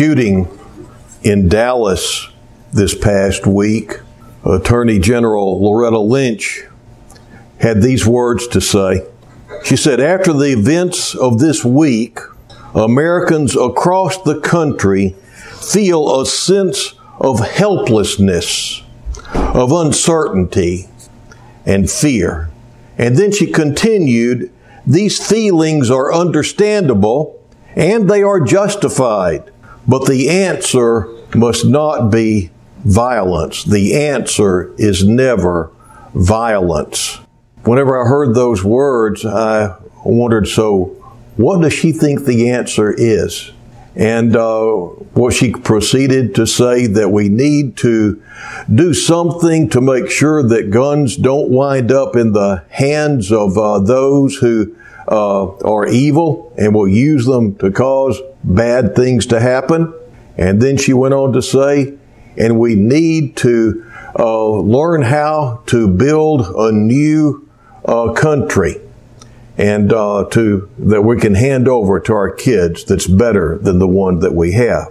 shooting in Dallas this past week, Attorney General Loretta Lynch had these words to say. She said, After the events of this week, Americans across the country feel a sense of helplessness, of uncertainty, and fear. And then she continued, These feelings are understandable and they are justified, but the answer must not be violence. The answer is never violence. Whenever I heard those words, I wondered, so what does she think the answer is? And uh, what she proceeded to say that we need to do something to make sure that guns don't wind up in the hands of uh, those who uh, are evil and will use them to cause bad things to happen. And then she went on to say, and we need to uh, learn how to build a new uh, country and uh, to that we can hand over to our kids that's better than the one that we have.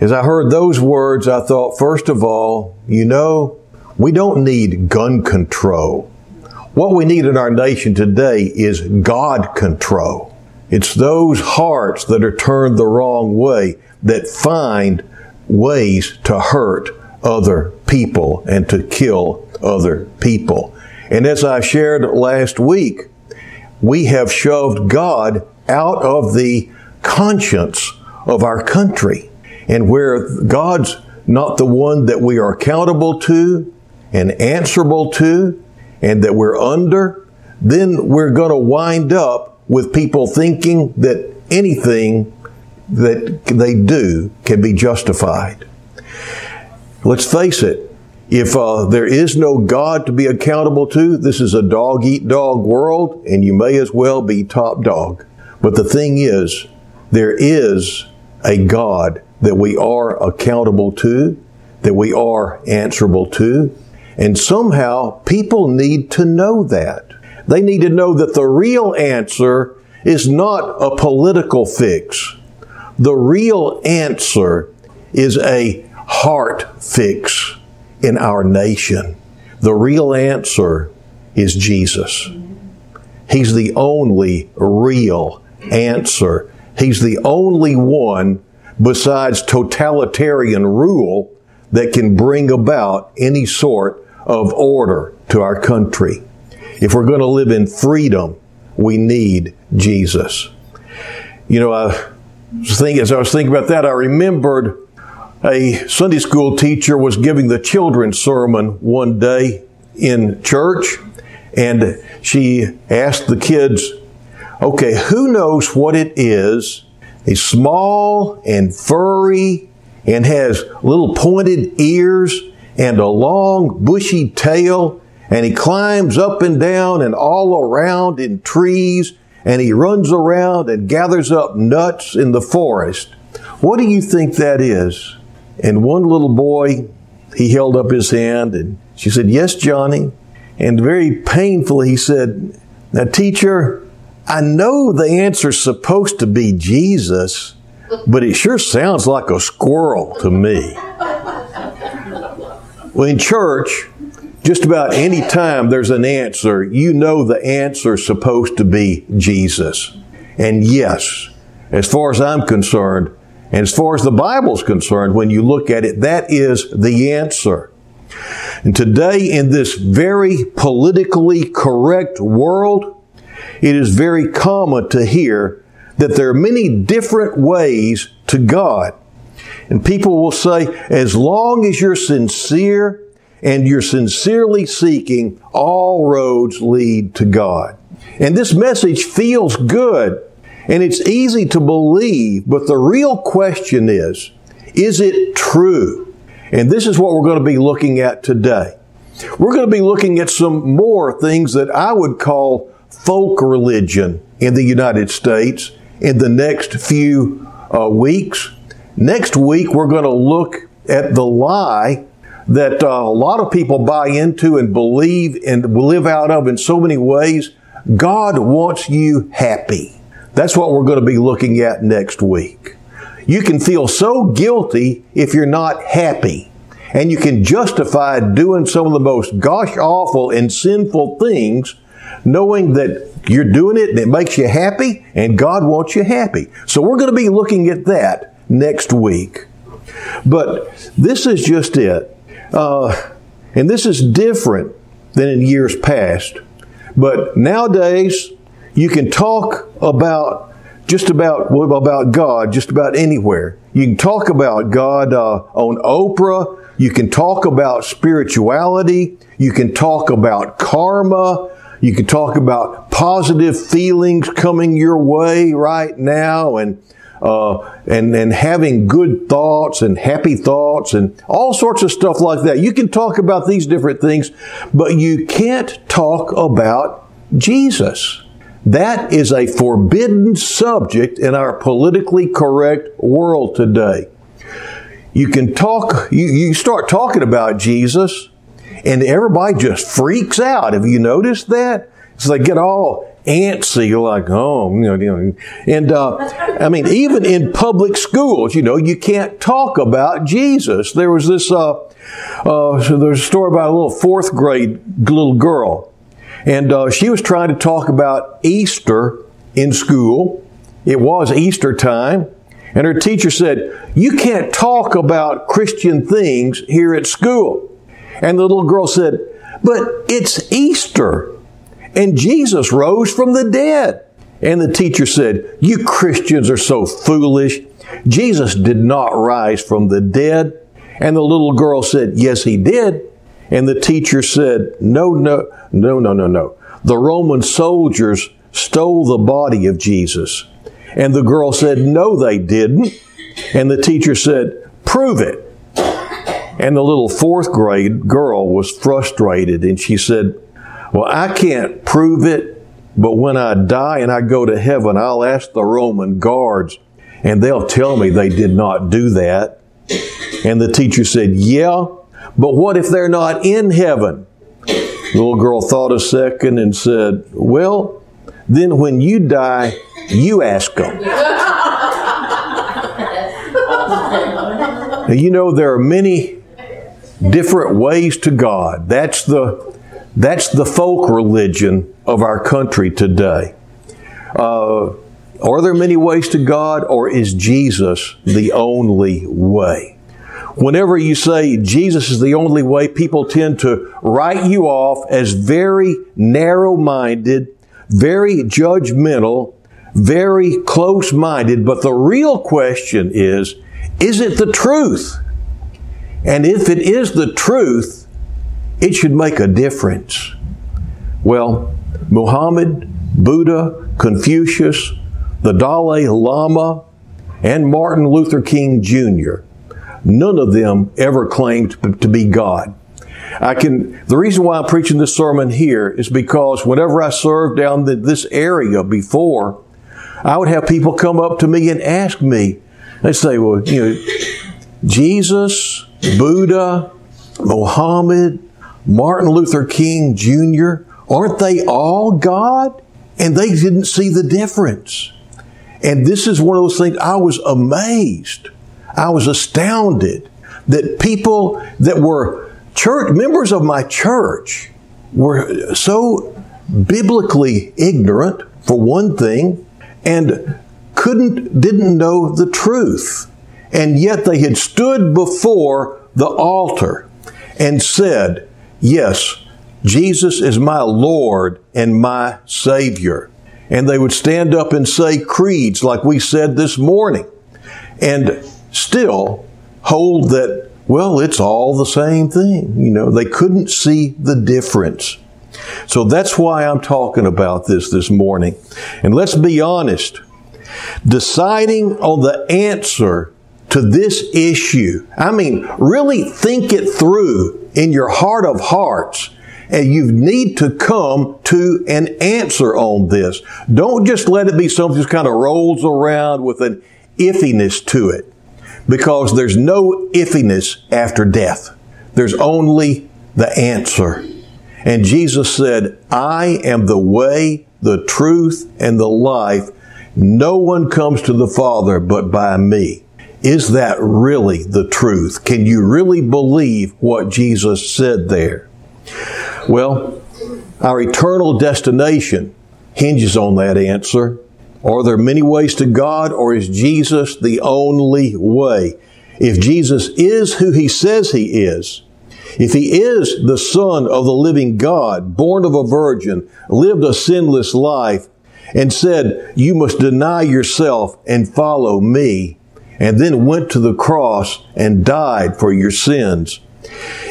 As I heard those words, I thought, first of all, you know, we don't need gun control. What we need in our nation today is God control. It's those hearts that are turned the wrong way that find ways to hurt other people and to kill other people. And as I shared last week, we have shoved God out of the conscience of our country. And where God's not the one that we are accountable to and answerable to and that we're under, then we're going to wind up with people thinking that anything that they do can be justified. Let's face it, if uh, there is no God to be accountable to, this is a dog eat dog world, and you may as well be top dog. But the thing is, there is a God that we are accountable to, that we are answerable to, and somehow people need to know that. They need to know that the real answer is not a political fix. The real answer is a heart fix in our nation. The real answer is Jesus. He's the only real answer. He's the only one besides totalitarian rule that can bring about any sort of order to our country. If we're going to live in freedom, we need Jesus. You know, I thinking, as I was thinking about that, I remembered a Sunday school teacher was giving the children's sermon one day in church, and she asked the kids, Okay, who knows what it is? He's small and furry and has little pointed ears and a long bushy tail, and he climbs up and down and all around in trees, and he runs around and gathers up nuts in the forest. What do you think that is? And one little boy, he held up his hand and she said, Yes, Johnny. And very painfully, he said, Now, teacher, I know the answer's supposed to be Jesus, but it sure sounds like a squirrel to me. Well, in church, just about any time there's an answer, you know the answer's supposed to be Jesus. And yes, as far as I'm concerned, and as far as the Bible's concerned, when you look at it, that is the answer. And today, in this very politically correct world, it is very common to hear that there are many different ways to God. And people will say, as long as you're sincere and you're sincerely seeking, all roads lead to God. And this message feels good and it's easy to believe, but the real question is, is it true? And this is what we're going to be looking at today. We're going to be looking at some more things that I would call folk religion in the United States in the next few uh, weeks. Next week, we're going to look at the lie that uh, a lot of people buy into and believe and live out of in so many ways. God wants you happy. That's what we're going to be looking at next week. you can feel so guilty if you're not happy. And you can justify doing some of the most gosh awful and sinful things knowing that you're doing it and it makes you happy and God wants you happy. So we're going to be looking at that next week. But this is just it. Uh, and this is different than in years past. But nowadays, you can talk about just about about God just about anywhere. You can talk about God uh, on Oprah. You can talk about spirituality. You can talk about karma. You can talk about positive feelings coming your way right now, and uh, and and having good thoughts and happy thoughts and all sorts of stuff like that. You can talk about these different things, but you can't talk about Jesus. That is a forbidden subject in our politically correct world today. You can talk, you, you start talking about Jesus, and everybody just freaks out. Have you noticed that? So they get all antsy, like, oh, you know, and uh, I mean, even in public schools, you know, you can't talk about Jesus. There was this, uh, uh, so there's a story about a little fourth grade little girl and uh, she was trying to talk about Easter in school. It was Easter time. And her teacher said, You can't talk about Christian things here at school. And the little girl said, But it's Easter. And Jesus rose from the dead. And the teacher said, You Christians are so foolish. Jesus did not rise from the dead. And the little girl said, Yes, he did. And the teacher said, No, no, no, no, no, no. The Roman soldiers stole the body of Jesus. And the girl said, No, they didn't. And the teacher said, Prove it. And the little fourth grade girl was frustrated and she said, Well, I can't prove it, but when I die and I go to heaven, I'll ask the Roman guards and they'll tell me they did not do that. And the teacher said, Yeah, but what if they're not in heaven? The little girl thought a second and said, Well, then when you die, you ask them. now, you know, there are many different ways to God. That's the, that's the folk religion of our country today. Uh, are there many ways to God, or is Jesus the only way? Whenever you say Jesus is the only way, people tend to write you off as very narrow minded, very judgmental, very close minded. But the real question is is it the truth? And if it is the truth, it should make a difference. Well, Muhammad, Buddha, Confucius, the Dalai Lama, and Martin Luther King Jr None of them ever claimed to be God. I can, the reason why I'm preaching this sermon here is because whenever I served down the, this area before, I would have people come up to me and ask me, they say, well, you know, Jesus, Buddha, Mohammed, Martin Luther King Jr., aren't they all God? And they didn't see the difference. And this is one of those things I was amazed I was astounded that people that were church members of my church were so biblically ignorant for one thing and couldn't didn't know the truth and yet they had stood before the altar and said yes Jesus is my Lord and my Savior. And they would stand up and say creeds like we said this morning. And still hold that, well, it's all the same thing. You know, they couldn't see the difference. So that's why I'm talking about this this morning. And let's be honest. Deciding on the answer to this issue, I mean, really think it through in your heart of hearts and you need to come to an answer on this. Don't just let it be something that kind of rolls around with an iffiness to it because there's no iffiness after death. There's only the answer. And Jesus said, I am the way, the truth, and the life. No one comes to the Father but by me. Is that really the truth? Can you really believe what Jesus said there? Well, our eternal destination hinges on that answer. Are there many ways to God or is Jesus the only way? If Jesus is who he says he is, if he is the son of the living God, born of a virgin, lived a sinless life, and said, you must deny yourself and follow me, and then went to the cross and died for your sins.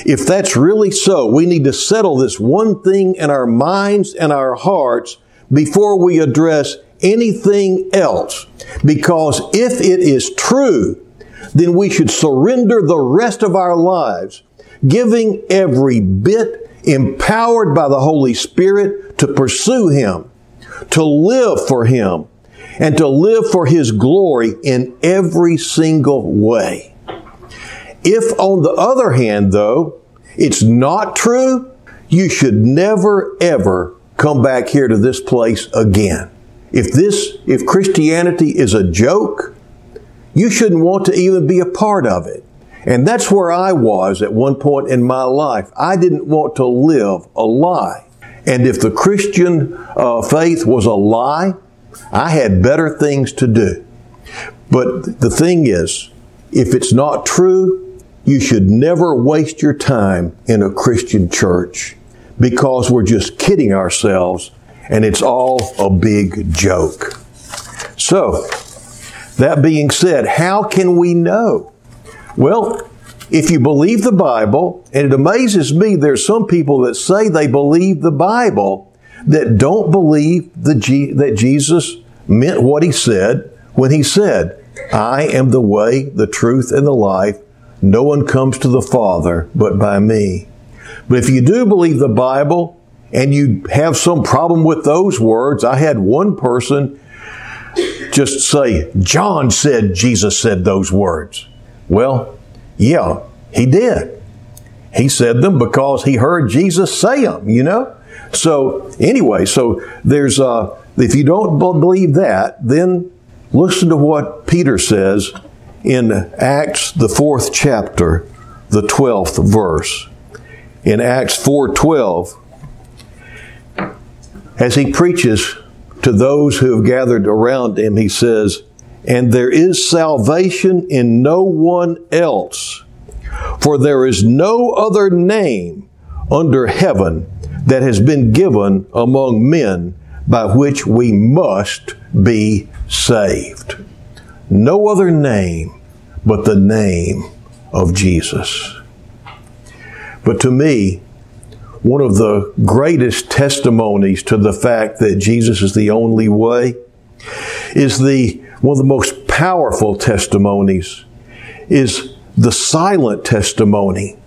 If that's really so, we need to settle this one thing in our minds and our hearts before we address anything else. Because if it is true, then we should surrender the rest of our lives, giving every bit empowered by the Holy Spirit to pursue Him, to live for Him, and to live for His glory in every single way. If, on the other hand, though, it's not true, you should never ever come back here to this place again. If this, if Christianity is a joke, you shouldn't want to even be a part of it. And that's where I was at one point in my life. I didn't want to live a lie. And if the Christian uh, faith was a lie, I had better things to do. But the thing is, if it's not true, you should never waste your time in a Christian church because we're just kidding ourselves and it's all a big joke. So, that being said, how can we know? Well, if you believe the Bible, and it amazes me, there's some people that say they believe the Bible that don't believe G- that Jesus meant what he said when he said, I am the way, the truth, and the life. No one comes to the Father but by me. But if you do believe the Bible and you have some problem with those words, I had one person just say, John said Jesus said those words. Well, yeah, he did. He said them because he heard Jesus say them, you know? So, anyway, so there's, uh, if you don't believe that, then listen to what Peter says in Acts, the fourth chapter, the 12th verse. In Acts 4:12, as he preaches to those who have gathered around him, he says, And there is salvation in no one else, for there is no other name under heaven that has been given among men by which we must be saved. No other name but the name of Jesus. But to me, one of the greatest testimonies to the fact that Jesus is the only way is the one of the most powerful testimonies is the silent testimony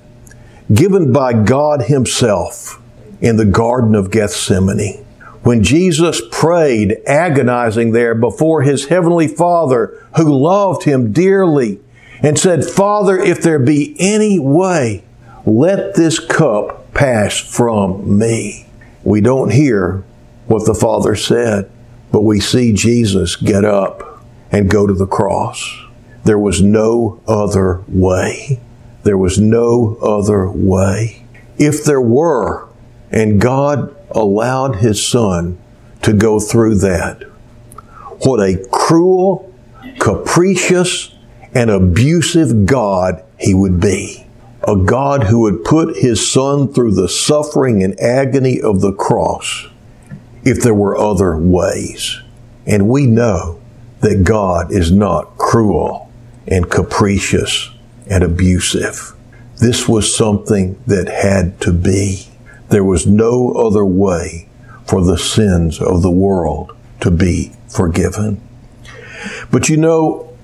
given by God Himself in the Garden of Gethsemane. When Jesus prayed, agonizing there before His Heavenly Father, who loved Him dearly, and said, Father, if there be any way, let this cup pass from me. We don't hear what the Father said, but we see Jesus get up and go to the cross. There was no other way. There was no other way. If there were, and God allowed His Son to go through that, what a cruel, capricious, and abusive God He would be a God who would put his son through the suffering and agony of the cross if there were other ways. And we know that God is not cruel and capricious and abusive. This was something that had to be. There was no other way for the sins of the world to be forgiven. But you know,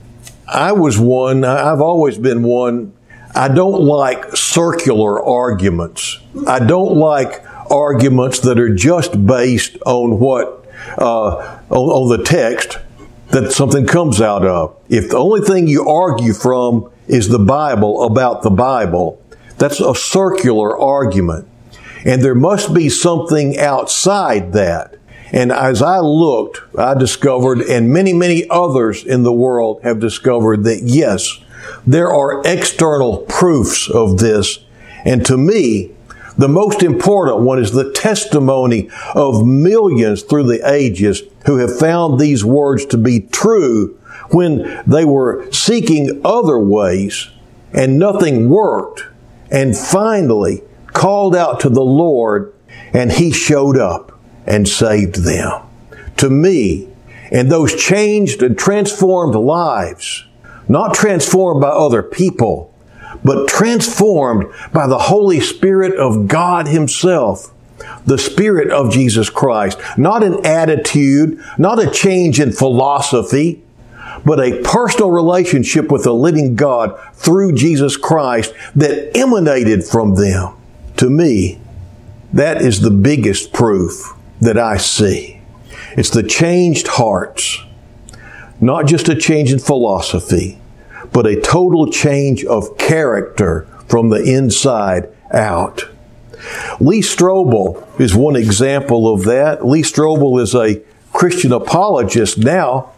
I was one, I've always been one I don't like circular arguments. I don't like arguments that are just based on what, uh, on, on the text that something comes out of. If the only thing you argue from is the Bible about the Bible, that's a circular argument. And there must be something outside that. And as I looked, I discovered, and many, many others in the world have discovered that yes, there are external proofs of this. And to me, the most important one is the testimony of millions through the ages who have found these words to be true when they were seeking other ways and nothing worked and finally called out to the Lord and He showed up and saved them. To me, and those changed and transformed lives, not transformed by other people, but transformed by the Holy Spirit of God Himself, the Spirit of Jesus Christ. Not an attitude, not a change in philosophy, but a personal relationship with the living God through Jesus Christ that emanated from them. To me, that is the biggest proof that I see. It's the changed hearts, not just a change in philosophy, but a total change of character from the inside out. Lee Strobel is one example of that. Lee Strobel is a Christian apologist now,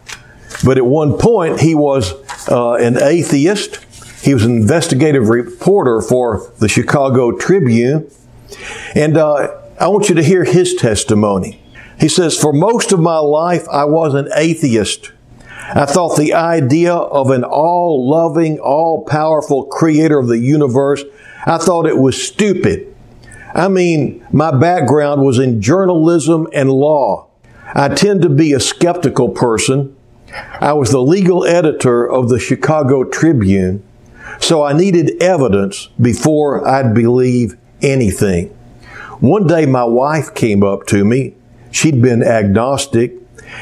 but at one point he was uh, an atheist. He was an investigative reporter for the Chicago Tribune. And uh, I want you to hear his testimony. He says, For most of my life, I was an atheist. I thought the idea of an all loving, all powerful creator of the universe, I thought it was stupid. I mean, my background was in journalism and law. I tend to be a skeptical person. I was the legal editor of the Chicago Tribune, so I needed evidence before I'd believe anything. One day my wife came up to me. She'd been agnostic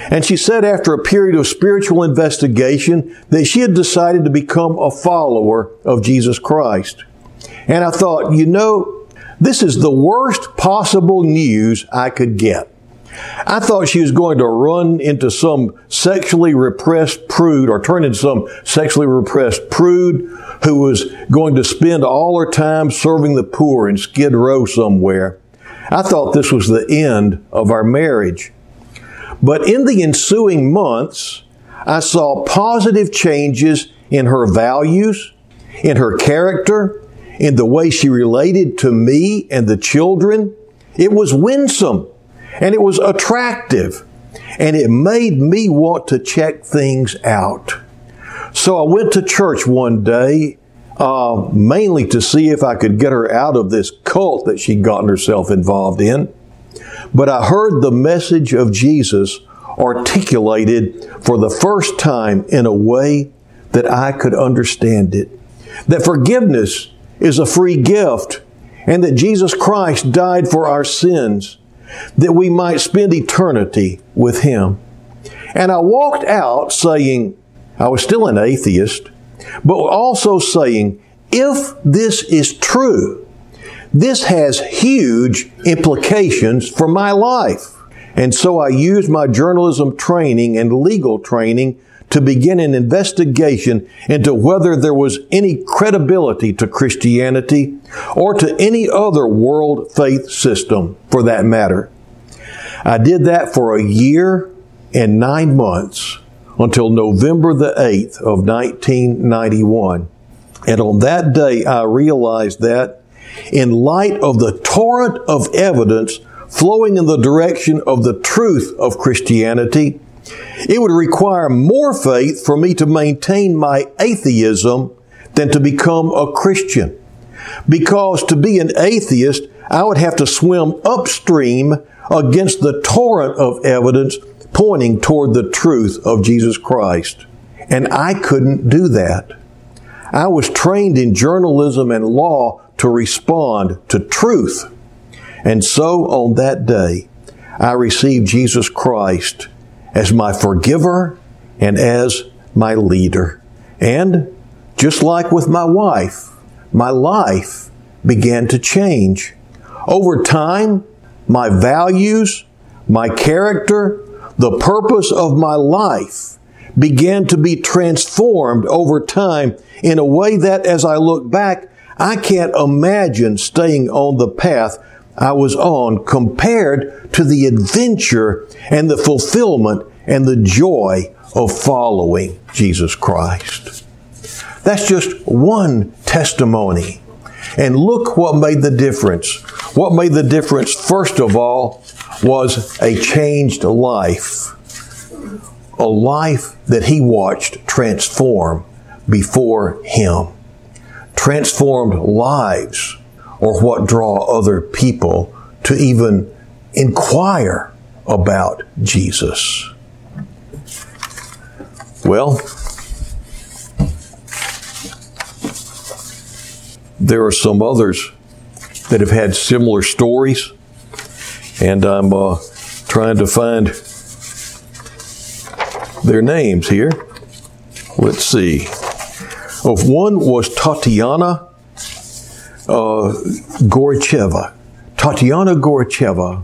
and she said after a period of spiritual investigation that she had decided to become a follower of Jesus Christ. And I thought, you know, this is the worst possible news I could get. I thought she was going to run into some sexually repressed prude or turn into some sexually repressed prude who was going to spend all her time serving the poor in Skid Row somewhere. I thought this was the end of our marriage. But in the ensuing months, I saw positive changes in her values, in her character, in the way she related to me and the children. It was winsome and it was attractive and it made me want to check things out. So I went to church one day, uh, mainly to see if I could get her out of this cult that she'd gotten herself involved in. But I heard the message of Jesus articulated for the first time in a way that I could understand it. That forgiveness is a free gift and that Jesus Christ died for our sins that we might spend eternity with Him. And I walked out saying, I was still an atheist, but also saying, if this is true, this has huge implications for my life. And so I used my journalism training and legal training to begin an investigation into whether there was any credibility to Christianity or to any other world faith system for that matter. I did that for a year and nine months until November the 8th of 1991. And on that day, I realized that in light of the torrent of evidence flowing in the direction of the truth of Christianity, it would require more faith for me to maintain my atheism than to become a Christian. Because to be an atheist, I would have to swim upstream against the torrent of evidence pointing toward the truth of Jesus Christ. And I couldn't do that. I was trained in journalism and law to respond to truth. And so on that day, I received Jesus Christ as my forgiver and as my leader. And just like with my wife, my life began to change. Over time, my values, my character, the purpose of my life began to be transformed over time in a way that as I look back, I can't imagine staying on the path I was on compared to the adventure and the fulfillment and the joy of following Jesus Christ. That's just one testimony. And look what made the difference. What made the difference, first of all, was a changed life. A life that he watched transform before him. Transformed lives or what draw other people to even inquire about Jesus. Well, there are some others that have had similar stories, and I'm uh, trying to find their names here. Let's see. Of one was Tatiana uh, Gorcheva. Tatiana Gorcheva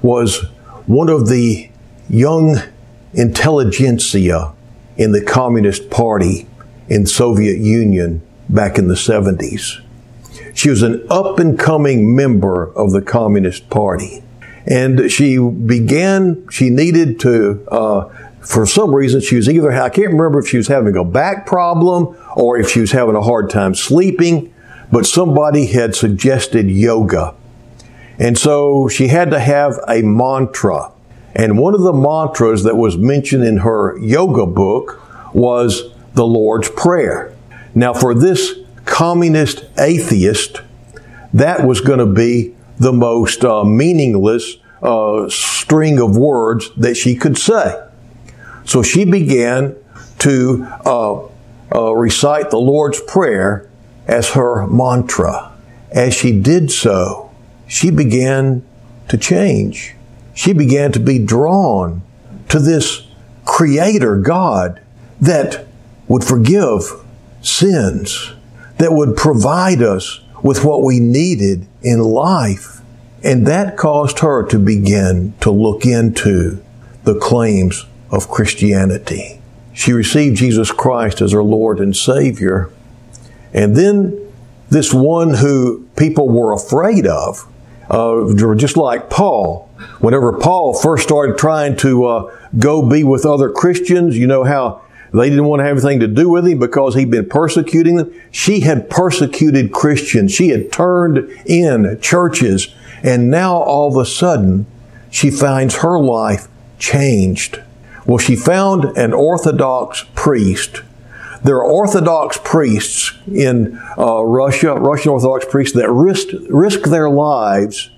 was one of the young intelligentsia in the Communist Party in Soviet Union back in the 70s. She was an up and coming member of the Communist Party. And she began, she needed to, uh, for some reason, she was either, I can't remember if she was having a back problem or if she was having a hard time sleeping, but somebody had suggested yoga. And so she had to have a mantra. And one of the mantras that was mentioned in her yoga book was the Lord's Prayer. Now, for this communist atheist, that was going to be the most uh, meaningless uh, string of words that she could say. So she began to uh, uh recite the Lord's Prayer as her mantra. As she did so, she began to change. She began to be drawn to this Creator God that would forgive sins, that would provide us with what we needed in life. And that caused her to begin to look into the claims of Christianity. She received Jesus Christ as her Lord and Savior. And then this one who people were afraid of, uh, just like Paul. Whenever Paul first started trying to uh, go be with other Christians, you know how they didn't want to have anything to do with him because he'd been persecuting them. She had persecuted Christians. She had turned in churches. And now all of a sudden, she finds her life changed. Well, she found an Orthodox priest. There are Orthodox priests in uh, Russia, Russian Orthodox priests that risk, risk their lives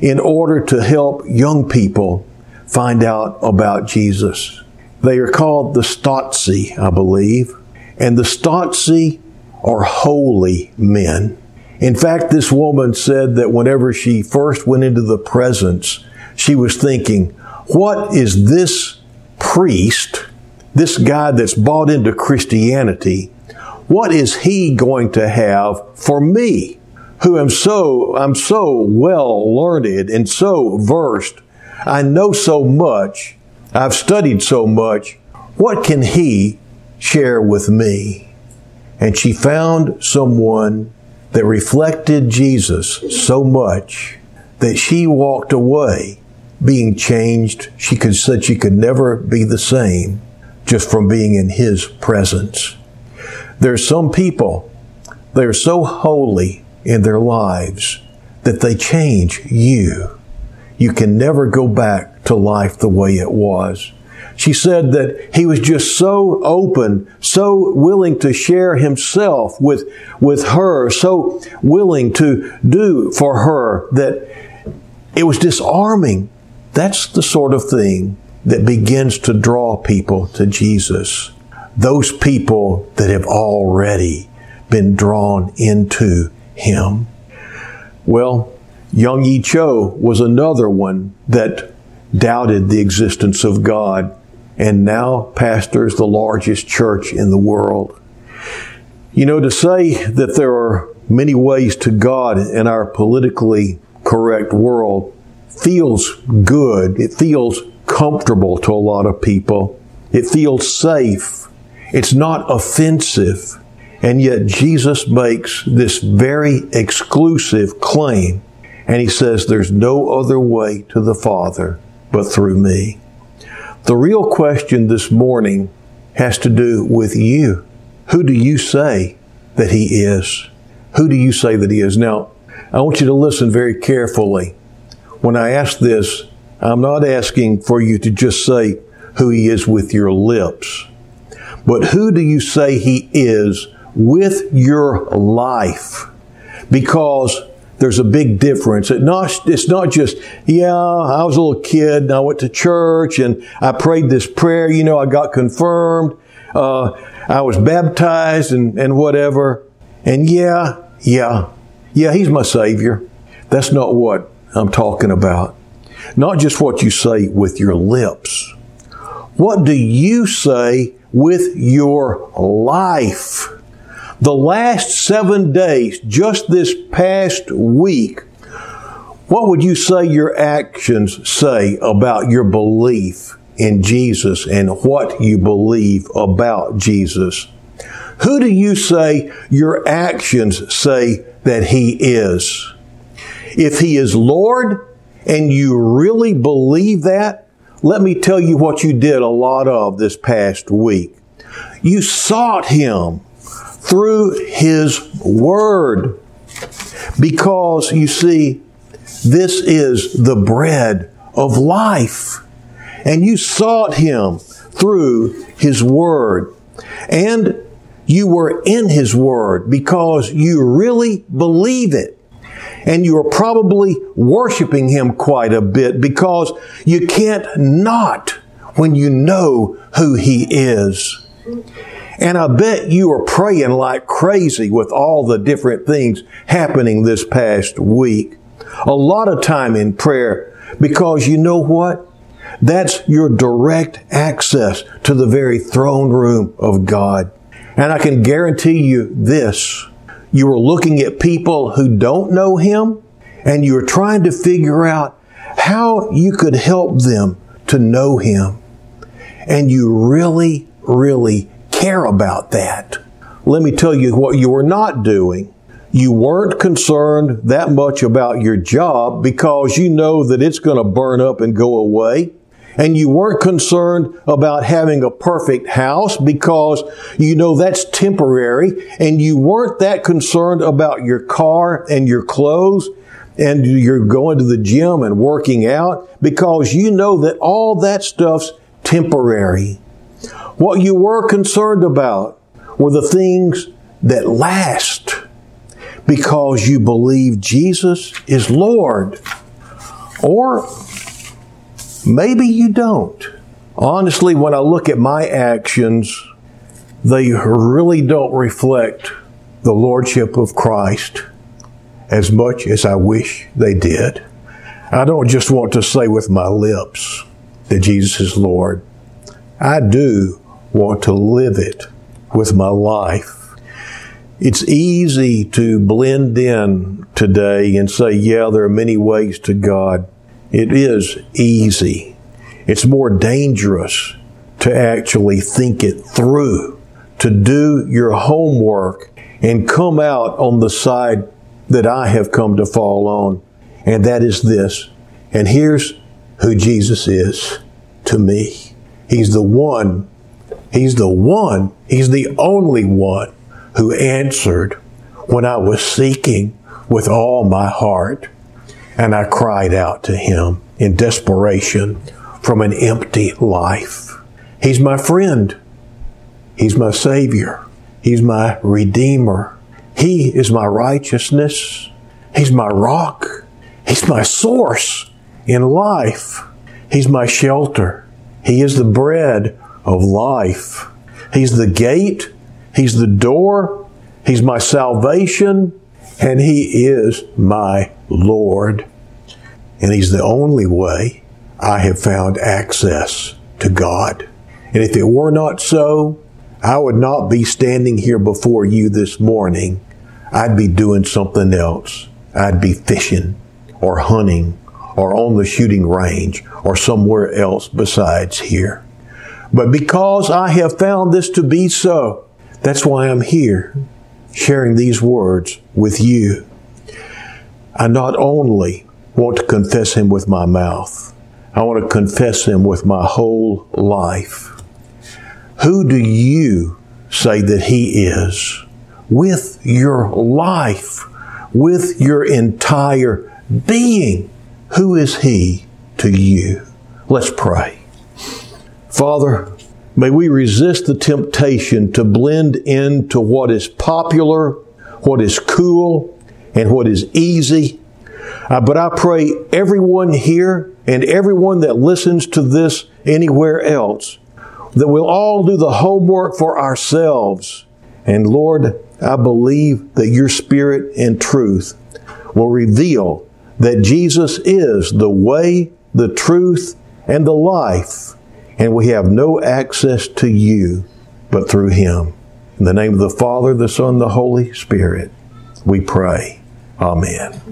in order to help young people find out about Jesus. They are called the Stotzi, I believe. And the Stotzi are holy men. In fact, this woman said that whenever she first went into the presence, she was thinking, what is this priest, this guy that's bought into Christianity, what is he going to have for me? Who am so, I'm so well learned and so versed. I know so much I've studied so much. What can he share with me? And she found someone that reflected Jesus so much that she walked away being changed. She could, said she could never be the same just from being in his presence. There's some people, they're so holy in their lives that they change you. You can never go back to life the way it was. She said that he was just so open, so willing to share himself with, with her, so willing to do for her that it was disarming. That's the sort of thing that begins to draw people to Jesus. Those people that have already been drawn into Him. Well, Yonggi Cho was another one that doubted the existence of God and now pastors the largest church in the world. You know, to say that there are many ways to God in our politically correct world feels good. It feels comfortable to a lot of people. It feels safe. It's not offensive. And yet Jesus makes this very exclusive claim. And he says, There's no other way to the Father but through me. The real question this morning has to do with you. Who do you say that he is? Who do you say that he is? Now, I want you to listen very carefully. When I ask this, I'm not asking for you to just say who he is with your lips, but who do you say he is with your life? Because there's a big difference. It not, it's not just, yeah, I was a little kid and I went to church and I prayed this prayer, you know, I got confirmed, uh, I was baptized and, and whatever. And yeah, yeah, yeah, He's my Savior. That's not what I'm talking about. Not just what you say with your lips. What do you say with your life? The last seven days, just this past week, what would you say your actions say about your belief in Jesus and what you believe about Jesus? Who do you say your actions say that He is? If He is Lord and you really believe that, let me tell you what you did a lot of this past week. You sought Him through His Word. Because you see, this is the bread of life. And you sought Him through His Word. And you were in His Word because you really believe it. And you are probably worshiping Him quite a bit because you can't not when you know who He is. And I bet you are praying like crazy with all the different things happening this past week. A lot of time in prayer because you know what? That's your direct access to the very throne room of God. And I can guarantee you this. You are looking at people who don't know Him and you're trying to figure out how you could help them to know Him. And you really, really care about that. Let me tell you what you were not doing. You weren't concerned that much about your job because you know that it's going to burn up and go away. And you weren't concerned about having a perfect house because you know that's temporary. And you weren't that concerned about your car and your clothes and you're going to the gym and working out because you know that all that stuff's temporary. What you were concerned about were the things that last because you believe Jesus is Lord. Or maybe you don't. Honestly, when I look at my actions, they really don't reflect the Lordship of Christ as much as I wish they did. I don't just want to say with my lips that Jesus is Lord. I do want to live it with my life. It's easy to blend in today and say, yeah, there are many ways to God. It is easy. It's more dangerous to actually think it through, to do your homework and come out on the side that I have come to fall on. And that is this. And here's who Jesus is to me. He's the one He's the one, He's the only one who answered when I was seeking with all my heart. And I cried out to Him in desperation from an empty life. He's my friend. He's my Savior. He's my Redeemer. He is my righteousness. He's my rock. He's my source in life. He's my shelter. He is the bread of life. He's the gate, He's the door, He's my salvation, and He is my Lord. And He's the only way I have found access to God. And if it were not so, I would not be standing here before you this morning. I'd be doing something else. I'd be fishing or hunting or on the shooting range or somewhere else besides here. But because I have found this to be so, that's why I'm here sharing these words with you. I not only want to confess him with my mouth, I want to confess him with my whole life. Who do you say that he is? With your life, with your entire being. Who is he to you? Let's pray. Father, may we resist the temptation to blend into what is popular, what is cool, and what is easy. Uh, but I pray everyone here and everyone that listens to this anywhere else that we'll all do the homework for ourselves. And Lord, I believe that your spirit and truth will reveal that Jesus is the way, the truth, and the life, and we have no access to you but through him. In the name of the Father, the Son, the Holy Spirit, we pray. Amen.